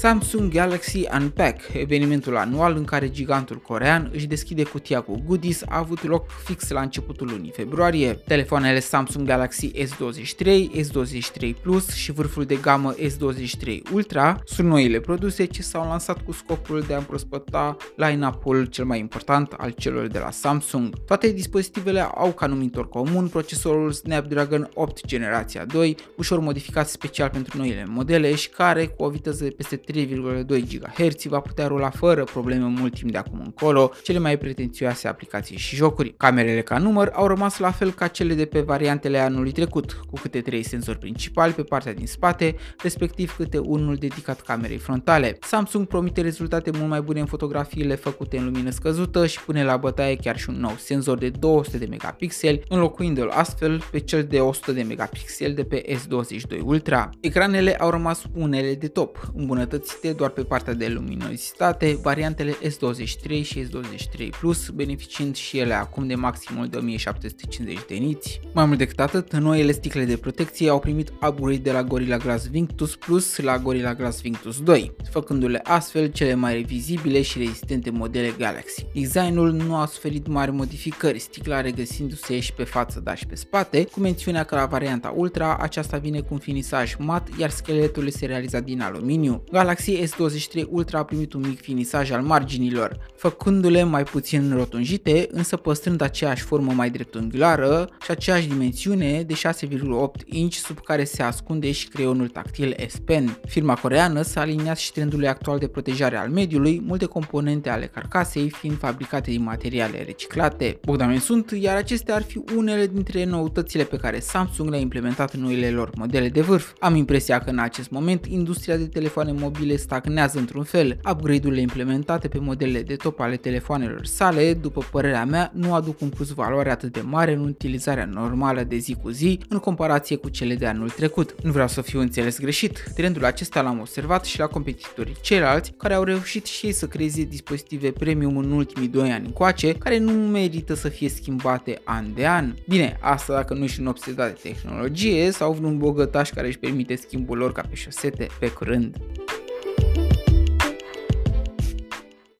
Samsung Galaxy Unpack, evenimentul anual în care gigantul corean își deschide cutia cu goodies, a avut loc fix la începutul lunii februarie. Telefoanele Samsung Galaxy S23, S23 Plus și vârful de gamă S23 Ultra sunt noile produse ce s-au lansat cu scopul de a împrospăta line-up-ul cel mai important al celor de la Samsung. Toate dispozitivele au ca numitor comun procesorul Snapdragon 8 generația 2, ușor modificat special pentru noile modele și care cu o viteză de peste 3,2 GHz va putea rula fără probleme mult timp de acum încolo cele mai pretențioase aplicații și jocuri. Camerele ca număr au rămas la fel ca cele de pe variantele anului trecut, cu câte 3 senzori principali pe partea din spate, respectiv câte unul dedicat camerei frontale. Samsung promite rezultate mult mai bune în fotografiile făcute în lumină scăzută și pune la bătaie chiar și un nou senzor de 200 de megapixeli, înlocuindu-l astfel pe cel de 100 de megapixeli de pe S22 Ultra. Ecranele au rămas unele de top, îmbunătățite doar pe partea de luminositate, variantele S23 și S23 Plus beneficiind și ele acum de maximul de 1750 de niți. Mai mult decât atât, noile sticle de protecție au primit upgrade de la Gorilla Glass Victus Plus la Gorilla Glass Victus 2, făcându-le astfel cele mai vizibile și rezistente modele Galaxy. Designul nu a suferit mari modificări, sticla regăsindu-se și pe față, dar și pe spate, cu mențiunea că la varianta Ultra aceasta vine cu un finisaj mat, iar scheletul este realizat din aluminiu. Galaxy S23 Ultra a primit un mic finisaj al marginilor, făcându-le mai puțin rotunjite, însă păstrând aceeași formă mai dreptunghiulară și aceeași dimensiune de 6,8 inch sub care se ascunde și creionul tactil S Pen. Firma coreană s-a aliniat și trendului actual de protejare al mediului, multe componente ale carcasei fiind fabricate din materiale reciclate. Bogdan sunt, iar acestea ar fi unele dintre noutățile pe care Samsung le-a implementat în noile lor modele de vârf. Am impresia că în acest moment industria de telefoane mobile stagnează într-un fel. Upgrade-urile implementate pe modelele de top ale telefoanelor sale, după părerea mea, nu aduc un plus valoare atât de mare în utilizarea normală de zi cu zi în comparație cu cele de anul trecut. Nu vreau să fiu înțeles greșit, trendul acesta l-am observat și la competitorii ceilalți care au reușit și ei să creeze dispozitive premium în ultimii 2 ani încoace, care nu merită să fie schimbate an de an. Bine, asta dacă nu ești un obsedat de tehnologie sau un bogătaș care își permite schimbul lor ca pe șosete pe curând.